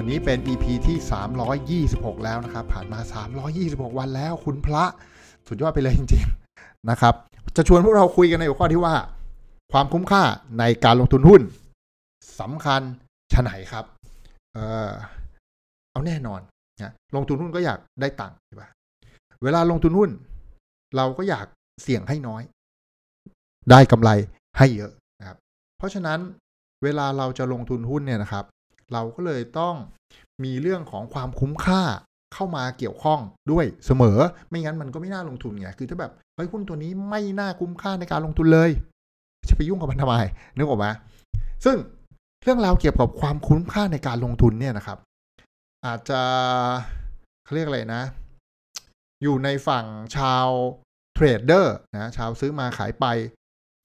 วันนี้เป็น EP ที่ 326 แล้วนะครับ ผ่านมา 326 วันแล้วคุณพระสุดยอดไปเลยจริงๆนะครับ จะชวนพวกเราคุยกันในหัวข้อที่ว่า ความคุ้มค่าในการลงทุนหุ้นสำคัญชะไหนครับ เออเอาแน่นอนนะลงทุนหุ้นก็อยากได้ตังค์ใช่ปะเวลาลงทุนหุ้น เราก็อยากเสี่ยงให้น้อย ได้กำไรให้เยอะนะครับ เพราะฉะนั้นเวลาเราจะลงทุนหุ้นเนี่ยนะครับ เราก็เลยต้องมีเรื่องของความคุ้มค่าเข้ามาเกี่ยวข้องด้วยเสมอ ไม่งั้นมันก็ไม่น่าลงทุนไง คือถ้าแบบเฮ้ยหุ้นตัวนี้ไม่น่าคุ้มค่าในการลงทุนเลย จะไปยุ่งกับมันทำไมนึกออกไหมซึ่งเรื่องราวเกี่ยวกับความคุ้มค่าในการลงทุนเนี่ยนะครับ อาจจะเขาเรียกอะไรนะ อยู่ในฝั่งชาวเทรดเดอร์นะชาวซื้อมาขายไป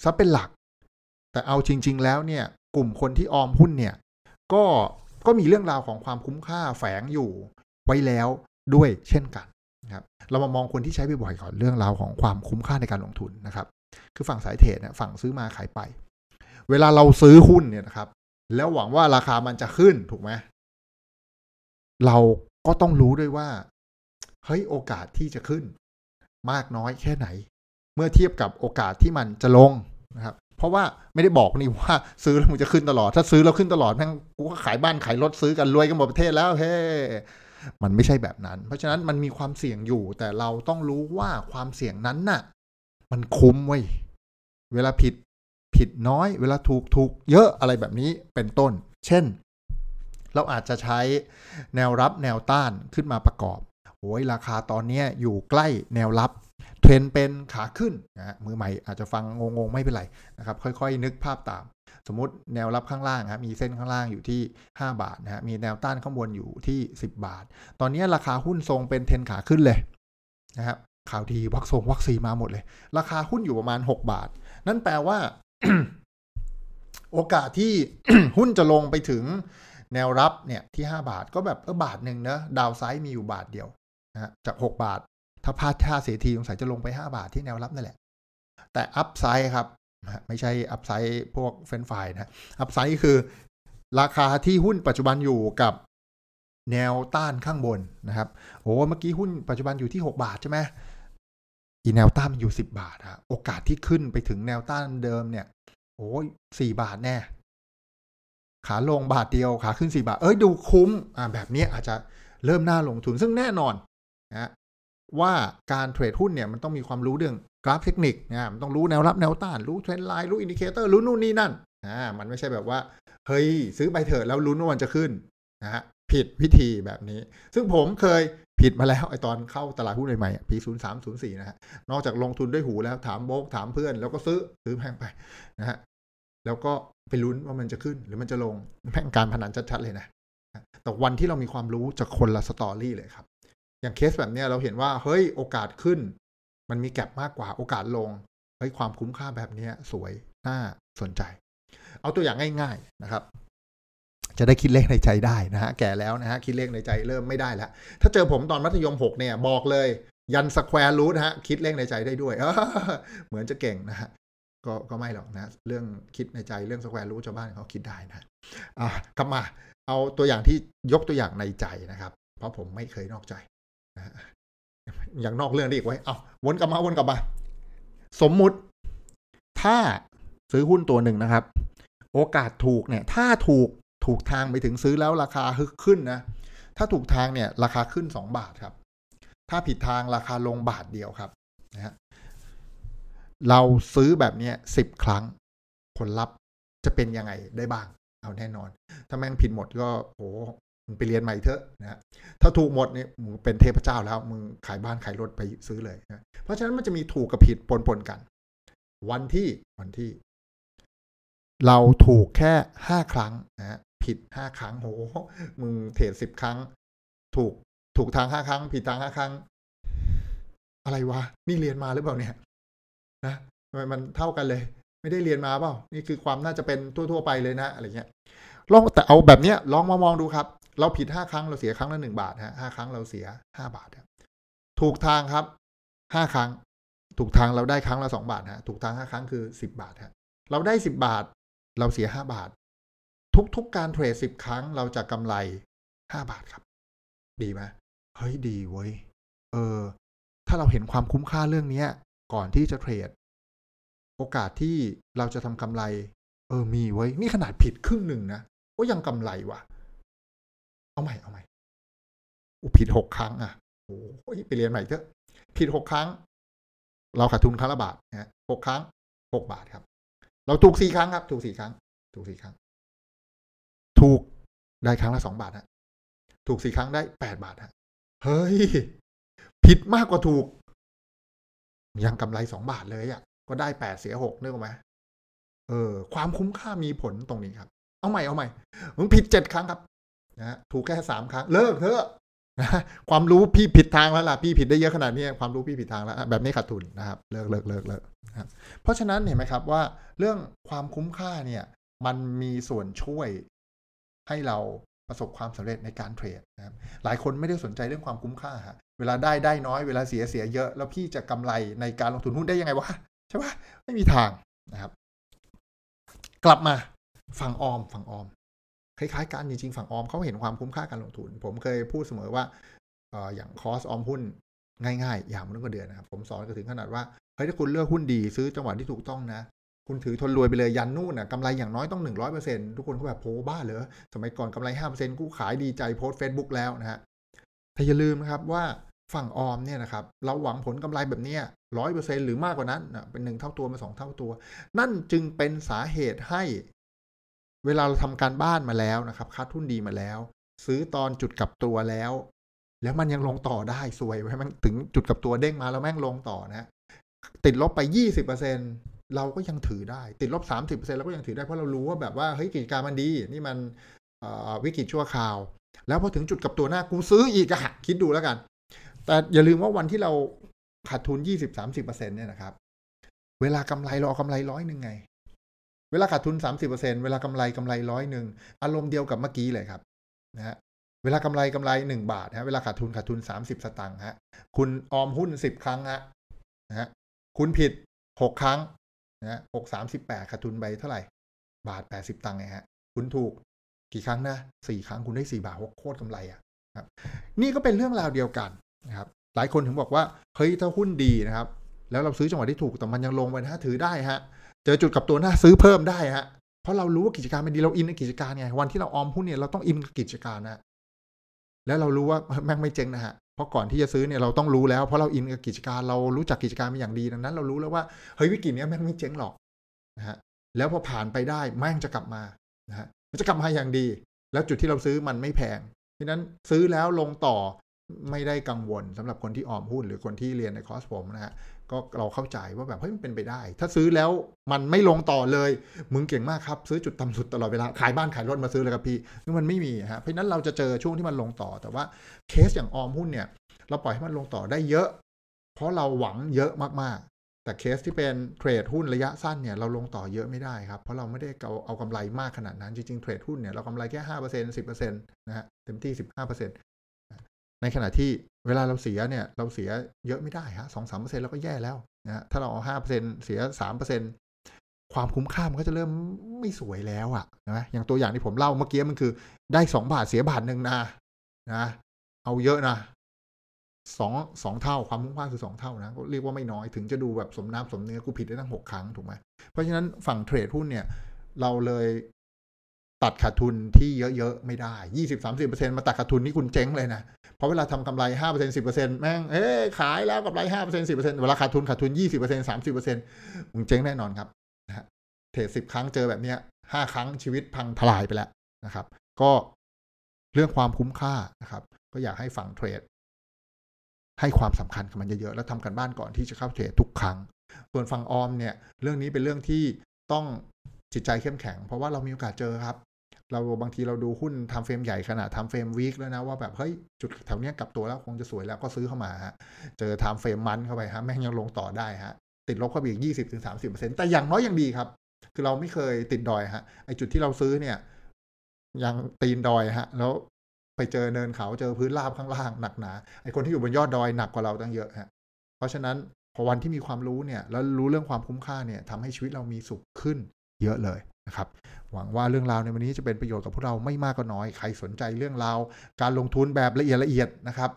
ซะเป็นหลัก แต่เอาจริง ๆ แล้วเนี่ย กลุ่มคนที่ออมหุ้นเนี่ย ก็ก็มีเรื่องราวของความคุ้มค่าแฝงอยู่ไว้แล้วด้วยเช่นกันนะครับเรามามองคนที่ใช้บ่อยๆก่อนเรื่องราวของความคุ้มค่าในการลงทุนนะครับ คือฝั่งสายเทรดเนี่ยฝั่งซื้อมาขายไป เวลาเราซื้อหุ้นเนี่ยนะครับ แล้วหวังว่าราคามันจะขึ้นถูกไหมเราก็ต้องรู้ด้วยว่าเฮ้ยโอกาสที่จะขึ้น มากน้อยแค่ไหน เมื่อเทียบกับโอกาสที่มันจะลงนะครับ เพราะว่าไม่ได้บอกนี่ว่าซื้อแล้วมันจะขึ้นตลอด ถ้าซื้อแล้วขึ้นตลอดแม่งกูก็ขายบ้านขายรถซื้อกันรวยกันหมดประเทศแล้วเฮ้มันไม่ใช่แบบนั้น เพราะฉะนั้นมันมีความเสี่ยงอยู่ แต่เราต้องรู้ว่าความเสี่ยงนั้นน่ะ มันคุ้มเว้ยเวลาผิดผิดน้อย เวลาถูกถูกเยอะอะไรแบบนี้เป็นต้น เช่น เราอาจจะใช้แนวรับแนวต้านขึ้นมาประกอบ โอ้ยราคาตอนนี้อยู่ใกล้แนวรับ เทรนด์เป็นขาขึ้นนะฮะมือใหม่อาจจะฟังงงๆ ไม่เป็นไรนะครับค่อยๆ นึกภาพตาม สมมติแนวรับข้างล่างครับมีเส้นข้างล่างอยู่ที่ 5 บาทนะฮะมีแนวต้านข้างบนอยู่ที่ 10 บาท ตอนนี้ราคาหุ้นทรงเป็นเทรนด์ขาขึ้นเลยนะครับข่าวดีวัคซงวัคซีนมาหมดเลย ราคาหุ้นอยู่ประมาณ 6 บาท นั่นแปลว่า โอกาสที่หุ้นจะลงไปถึงแนวรับเนี่ยที่ 5 บาทก็แบบเออบาทหนึ่งนะ downside มีอยู่บาทเดียว นะจาก 6 บาท ถ้าพลาดท่าเสียทีสงสัยจะลงไป 5 บาทที่แนวรับนั่นแหละ แต่ upside ครับ ไม่ใช่ upsize พวกเฟรนช์ฟรายส์นะ upside คือราคาที่หุ้นปัจจุบันอยู่กับแนวต้านข้างบนนะครับโอ้เมื่อกี้หุ้นปัจจุบันอยู่ที่ 6 บาทใช่ไหมอีแนวต้านมันอยู่ 10 บาทอะโอกาสที่ขึ้นไปถึงแนวต้านเดิมเนี่ยโอ้ยสี่บาทแน่ ขาลงบาทเดียวขาขึ้นสี่บาท เอ้ยดูคุ้มอ่าแบบนี้อาจจะเริ่มน่าลงทุนซึ่งแน่นอน นะว่าการเทรดหุ้นเนี่ยมันต้องมีความรู้เรื่องกราฟเทคนิคนะมันต้องรู้แนวรับแนวต้าน รู้ trend line รู้ indicator รู้นู่นนี่นั่นอ่ามันไม่ใช่แบบว่า เฮ้ย ซื้อไปเถอะแล้วลุ้นว่ามันจะขึ้นนะฮะผิดวิธีแบบนี้ ซึ่งผมเคยผิดมาแล้วไอตอนเข้าตลาดหุ้นใหม่ๆปีศูนย์สามศูนย์สี่นะฮะนอกจากลงทุนด้วยหูแล้วถามโบกถามเพื่อน แล้วก็ซื้อซื้อแพงไปนะฮะแล้วก็ไปลุ้นว่ามันจะขึ้นหรือมันจะลงแพ่งการพนันชัดๆเลยนะแต่วันที่เรามีความรู้จากคนละสตอรี่เลยครับ อย่างเคสแบบนี้เราเห็นว่าเฮ้ยโอกาสขึ้น มันมีแก็บมากกว่าโอกาสลงเฮ้ยความคุ้มค่าแบบนี้สวยน่าสนใจ เอาตัวอย่างง่าย ๆนะครับ จะได้คิดเลขในใจได้นะฮะแก่แล้วนะฮะคิดเลขในใจเริ่มไม่ได้แล้วถ้าเจอผมตอนมัธยม 6 เนี่ยบอกเลย ยัน square root ฮะคิดเลขในใจได้ด้วยเหมือนจะเก่งนะฮะก็ก็ไม่หรอกนะ เรื่องคิดในใจเรื่อง square root ชาวบ้านเขาคิดได้นะอะกลับมา เอาตัวอย่างที่ยกตัวอย่างในใจนะครับ เพราะผมไม่เคยนอกใจ ยังนอกเรื่องได้อีกเว้ย เอาวนกลับมาวนกลับมา สมมุติถ้าซื้อหุ้นตัวหนึ่งนะครับ โอกาสถูกเนี่ย ถ้าถูกถูกทางไปถึงซื้อแล้วราคาฮึกขึ้นนะ ถ้าถูกทางเนี่ย ราคาขึ้นสองบาทครับ ถ้าผิดทางราคาลงบาทเดียวครับนะฮะเราซื้อแบบนี้สิบครั้ง ผลลัพธ์จะเป็นยังไงได้บ้าง เอาแน่นอน ถ้าแม่งผิดหมดก็โอ้ มึงไปเรียนใหม่เถอะนะถ้าถูกหมดเนี่ยมึงเป็นเทพเจ้าแล้วมึงขายบ้านขายรถไปซื้อเลยนะเพราะฉะนั้นมันจะมีถูกกับผิดปนๆกัน วันที่วันที่ เราถูกแค่ห้าครั้งนะผิดห้าครั้งโหมึงเทรดสิบครั้ง ถูกถูกทางห้าครั้ง ผิดทางห้าครั้ง อะไรวะนี่เรียนมาหรือเปล่าเนี่ย นะทำไมมันเท่ากันเลย ไม่ได้เรียนมาเปล่านี่คือความน่าจะเป็นทั่ว ๆ ไปเลยนะอะไรเงี้ยลองแต่เอาแบบเนี้ยลองมามองดูครับ เราผิดห้าครั้งเราเสียครั้งละหนึ่งบาทฮะห้าครั้งเราเสียห้าบาทถูกทางครับห้าครั้ง ถูกทางเราได้ครั้งละสองบาทฮะถูกทางห้าครั้งคือสิบบาทฮะเราได้สิบบาท เราเสียห้าบาท ทุกๆการเทรดสิบครั้งเราจะกำไรห้าบาทครับ ดีไหมเฮ้ยดีเว้ยเออ ถ้าเราเห็นความคุ้มค่าเรื่องเนี้ย ก่อนที่จะเทรดโอกาสที่เราจะทำกำไร เออมีไว้ นี่ขนาดผิดครึ่งหนึ่งนะก็ยังกำไรว่ะ เอาใหม่เอาใหม่อุผิดหกครั้งอะโอ้ยไปเรียนใหม่เถอะผิดหกครั้ง เราขาดทุนครั้งละบาทนะหกครั้งหกบาทครับ เราถูกสี่ครั้งครับ ถูกสี่ครั้ง ถูกสี่ครั้ง ถูกได้ครั้งละสองบาทฮะถูกสี่ครั้งได้แปดบาทฮะเฮ้ย ผิดมากกว่าถูก ยังกำไรสองบาทเลยอะ ก็ได้แปดเสียหกนึกออกไหมเออ ความคุ้มค่ามีผลตรงนี้ครับ เอาใหม่เอาใหม่มึงผิดเจ็ดครั้งครับ นะถูกแค่สามครั้งเลิกเถอะนะความรู้พี่ผิดทางแล้วล่ะพี่ผิดได้เยอะขนาดนี้ความรู้พี่ผิดทางแล้ว แบบนี้ขาดทุนนะครับเลิกเลิกเลิกเลิกนะครับเพราะฉะนั้นเห็นไหมครับว่าเรื่องความคุ้มค่าเนี่ย มันมีส่วนช่วยให้เราประสบความสำเร็จในการเทรดนะครับหลายคนไม่ได้สนใจเรื่องความคุ้มค่าฮะเวลาได้ได้น้อยเวลาเสียเสียเยอะ แล้วพี่จะกำไรในการลงทุนหุ้นได้ยังไงวะใช่ปะไม่มีทางนะครับ กลับมาฝั่งออมฝั่งออม คล้ายๆกันจริงๆฝั่งออมเขาเห็นความคุ้มค่าการลงทุน ผมเคยพูดเสมอว่าอย่างคอสออมหุ้นง่ายๆ อย่างมันก็เดือนนะครับผมสอนก็ถึงขนาดว่าเฮ้ยถ้าคุณเลือกหุ้นดีซื้อจังหวะที่ถูกต้องนะ คุณถือทนรวยไปเลยยันนู่นนะกำไรอย่างน้อยต้องหนึ่งร้อยเปอร์เซ็นทุกคนก็แบบโพบ้าเหรอสมัยก่อนกำไรห้าเปอร์เซ็นกูขายดีใจโพสเฟซบุ๊กแล้วนะฮะแต่อย่าลืมนะครับว่าฝั่งออมเนี่ยนะครับเราหวังผลกำไรแบบนี้ร้อยเปอร์เซ็นหรือมากกว่านั้นนะเป็นหนึ่งเท่าตัวมาสองเท่าตัว นั่นจึงเป็นสาเหตุให้ เวลาเราทำการบ้านมาแล้วนะครับคาดทุนดีมาแล้ว ซื้อตอนจุดกับตัวแล้ว แล้วมันยังลงต่อได้สวยไว้มันถึงจุดกับตัวเด้งมาแล้วแม่งลงต่อนะติดลบไปยี่สิบเปอร์เซ็นเราก็ยังถือได้ ติดลบสามสิบเปอร์เซ็นเราก็ยังถือได้เพราะเรารู้ว่าแบบว่าเฮ้ยกิจการมันดี นี่มันวิกฤตชั่วคราว แล้วพอถึงจุดกับตัวหน้ากูซื้ออีกอะคิดดูแล้วกัน แต่อย่าลืมว่าวันที่เราขาดทุนยี่สิบสามสิบเปอร์เซ็นเนี่ยนะครับ เวลากำไรเราเอากำไรร้อยหนึ่งไง เวลาขาดทุนสามสิบเปอร์เซ็นเวลากำไรกำไรร้อยหนึ่งอารมณ์เดียวกับเมื่อกี้เลยครับนะฮะเวลากำไรกำไรหนึ่งบาทฮะเวลาขาดทุนขาดทุนสามสิบสตางค์ฮะคุณออมหุ้นสิบครั้งฮะนะฮะคุณผิดหกครั้งนะหกสามสิบแปดขาดทุนไปเท่าไหร่ บาทแปดสิบตังค์ไงฮะ คุณถูกกี่ครั้งนะสี่ครั้งคุณได้สี่บาทโคตรกำไรอะครับ นี่ก็เป็นเรื่องราวเดียวกันนะครับ หลายคนถึงบอกว่า เฮ้ย ถ้าหุ้นดีนะครับ แล้วเราซื้อจังหวะที่ถูกแต่มันยังลงไปนะถือได้ฮะ เจอจุดกับตัวหน้าซื้อเพิ่มได้ฮะเพราะเรารู้ว่ากิจการมันดีเราอินในกิจการไงวันที่เราออมหุ้นเนี่ยเราต้องอินกับกิจการนะแล้วเรารู้ว่าแม่งไม่เจ๊งนะฮะเพราะก่อนที่จะซื้อเนี่ยเราต้องรู้แล้วเพราะเราอินกับกิจการเรารู้จักกิจการมาอย่างดีดังนั้น เรารู้แล้วว่าเฮ้ยวิกฤตนี้แม่งไม่เจ๊งหรอกนะฮะแล้วพอผ่านไปได้แม่งจะกลับมานะฮะมันจะกลับมาอย่างดี แล้วจุดที่เราซื้อมันไม่แพงเพราะนั้นซื้อแล้วลงต่อไม่ได้กังวลสำหรับคนที่ออมหุ้นหรือคนที่เรียนในคอร์สผมนะฮะ ก็เราเข้าใจว่าแบบเฮ้ยมันเป็นไปได้ ถ้าซื้อแล้วมันไม่ลงต่อเลย มึงเก่งมากครับ ซื้อจุดต่ำสุดตลอดเวลา ขายบ้านขายรถมาซื้อเลยครับพี่นี่มันไม่มีฮะเพราะนั้นเราจะเจอช่วงที่มันลงต่อ แต่ว่าเคสอย่างออมหุ้นเนี่ย เราปล่อยให้มันลงต่อได้เยอะ เพราะเราหวังเยอะมากๆ แต่เคสที่เป็นเทรดหุ้นระยะสั้นเนี่ยเราลงต่อเยอะไม่ได้ครับ เพราะเราไม่ได้เอาเอากำไรมากขนาดนั้นจริงๆเทรดหุ้นเนี่ยเรากำไรแค่ห้าเปอร์เซ็นต์สิบเปอร์เซ็นต์นะฮะเต็มที่สิบห้าเปอร์เซ็นต์ ในขณะที่เวลาเราเสียเนี่ยเราเสียเยอะไม่ได้ฮะสองสามเปอร์เซ็นต์เราก็แย่แล้วนะถ้าเราเอาห้าเปอร์เซ็นต์เสียสามเปอร์เซ็นต์ความคุ้มค่ามันก็จะเริ่มไม่สวยแล้วอะนะอย่างตัวอย่างที่ผมเล่าเมื่อกี้มันคือ ได้สองบาทเสียบาทหนึ่งนะนะเอาเยอะนะสองสองเท่าความคุ้มค่าคือสองเท่านะก็เรียกว่าไม่น้อยถึงจะดูแบบสมน้ำสมเนื้อกูผิดได้ตั้งหกครั้งถูกไหมเพราะฉะนั้นฝั่งเทรดหุ้นเนี่ย เราเลย ตัดขาดทุนที่เยอะๆ ไม่ได้ยี่สิบสามสิบเปอร์เซ็นมาตัดขาดทุนนี่คุณเจ๊งเลยนะ เพราะเวลาทำกำไรห้าเปอร์เซ็นสิบเปอร์เซ็นแม่งเอ้ขายแล้วกำไรห้าเปอร์เซ็นสิบเปอร์เซ็นเวลาขาดทุนขาดทุนยี่สิบเปอร์เซ็นสามสิบเปอร์เซ็นมึงเจ๊งแน่นอนครับนะฮะเทรดสิบครั้งเจอแบบเนี้ยห้าครั้งชีวิตพังทลายไปแล้วนะครับ ก็เรื่องความคุ้มค่านะครับ ก็อยากให้ฝั่งเทรด ให้ความสำคัญกับมันเยอะๆแล้วทำกันบ้านก่อนที่จะเข้าเทรดทุกครั้ง ส่วนฝั่งออมเนี่ย เรื่องนี้เป็นเรื่องที่ต้องจิตใจเข้มแข็ง เพราะว่าเรามีโอกาสเจอครับ เราบางทีเราดูหุ้นทำเฟรมใหญ่ขนาดทำเฟรมวีคแล้วนะว่าแบบเฮ้ยจุดแถวเนี้ยกลับตัวแล้วคงจะสวยแล้วก็ซื้อเข้ามาฮะเจอทำเฟรมมันเข้าไปฮะแม่งยังลงต่อได้ฮะติดลบเข้าไปอีกยี่สิบถึงสามสิบเปอร์เซ็นต์แต่อย่างน้อยยังดีครับ คือเราไม่เคยติดดอยฮะไอจุดที่เราซื้อเนี่ยยังตีนดอยฮะ แล้วไปเจอเนินเขาเจอพื้นราบข้างล่างหนักหนาไอคนที่อยู่บนยอดดอยหนักกว่าเราตั้งเยอะฮะเพราะฉะนั้นพอวันที่มีความรู้เนี่ยแล้วรู้เรื่องความคุ้มค่าเนี่ยทำให้ชีวิตเรามีสุขขึ้น เยอะเลยนะครับหวังว่าเรื่องราวในวันนี้จะเป็นประโยชน์กับพวกเราไม่มากก็น้อย ใครสนใจเรื่องราวการลงทุนแบบละเอียดละเอียดนะครับ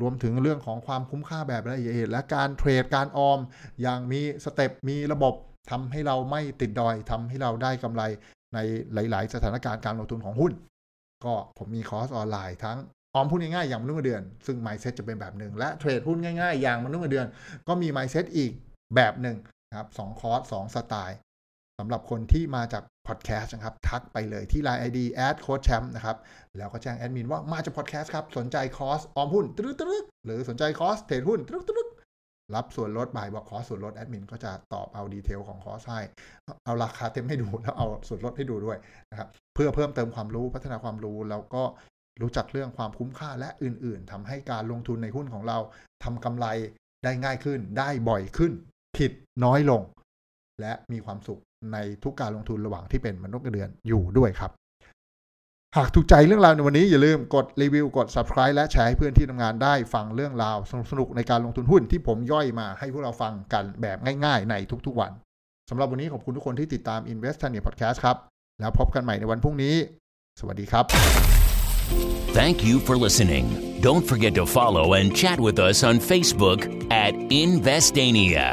รวมถึงเรื่องของความคุ้มค่าแบบละเอียด และการเทรดการออม อย่างมี step มีระบบทำให้เราไม่ติดดอยทำให้เราได้กำไรในหลาย ๆ สถานการณ์การลงทุนของหุ้น ก็ผมมีคอร์สออนไลน์ทั้งออมหุ้นง่ายๆอย่างมนุษย์เงินเดือน ซึ่ง mindset จะเป็นแบบหนึ่งและเทรดหุ้นง่ายๆ อย่างมนุษย์เงินเดือน ก็มี mindset อีกแบบหนึ่งครับสองคอร์สสองสไตล์ สำหรับคนที่มาจากพอดแคสต์นะครับ ทักไปเลยที่ Line ID แอดโค้ชแชมป์นะครับ แล้วก็แจ้งแอดมินว่ามาจากพอดแคสต์ครับ สนใจคอร์สออมหุ้นตรึกตรึกหรือสนใจคอร์สเทรดหุ้นตรึกตรึกรับส่วนลดบ่ายบอกขอส่วนลดแอดมินก็จะตอบเอา detail ของคอร์สให้ เอาราคาเต็มให้ดูแล้วเอาส่วนลดให้ดูด้วยนะครับเพื่อเพิ่มเติมความรู้พัฒนาความรู้แล้วก็รู้จักเรื่องความคุ้มค่าและอื่น ๆทำให้การลงทุนในหุ้นของเราทำกำไรได้ง่ายขึ้น ได้บ่อยขึ้น ผิดน้อยลง และมีความสุข ในทุกการลงทุนระหว่างที่เป็นมนุษย์เงินเดือนอยู่ด้วยครับ หากถูกใจเรื่องราวในวันนี้อย่าลืมกดรีวิวกด subscribe และแชร์ให้เพื่อนที่ทำงานได้ฟังเรื่องราวสนุกๆในการลงทุนหุ้นที่ผมย่อยมาให้พวกเราฟังกันแบบง่าย ๆ ในทุกๆวันสำหรับวันนี้ขอบคุณทุกคนที่ติดตาม Invest t a n i a Podcast ครับแล้วพบกันใหม่ในวันพรุ่งนี้ สวัสดีครับ Thank you for listening. Don't forget to follow and chat with us on Facebook at Investania.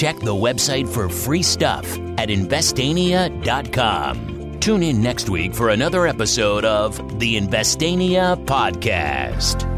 Check the website for free stuff at investania.com. Tune in next week for another episode of the Investania Podcast.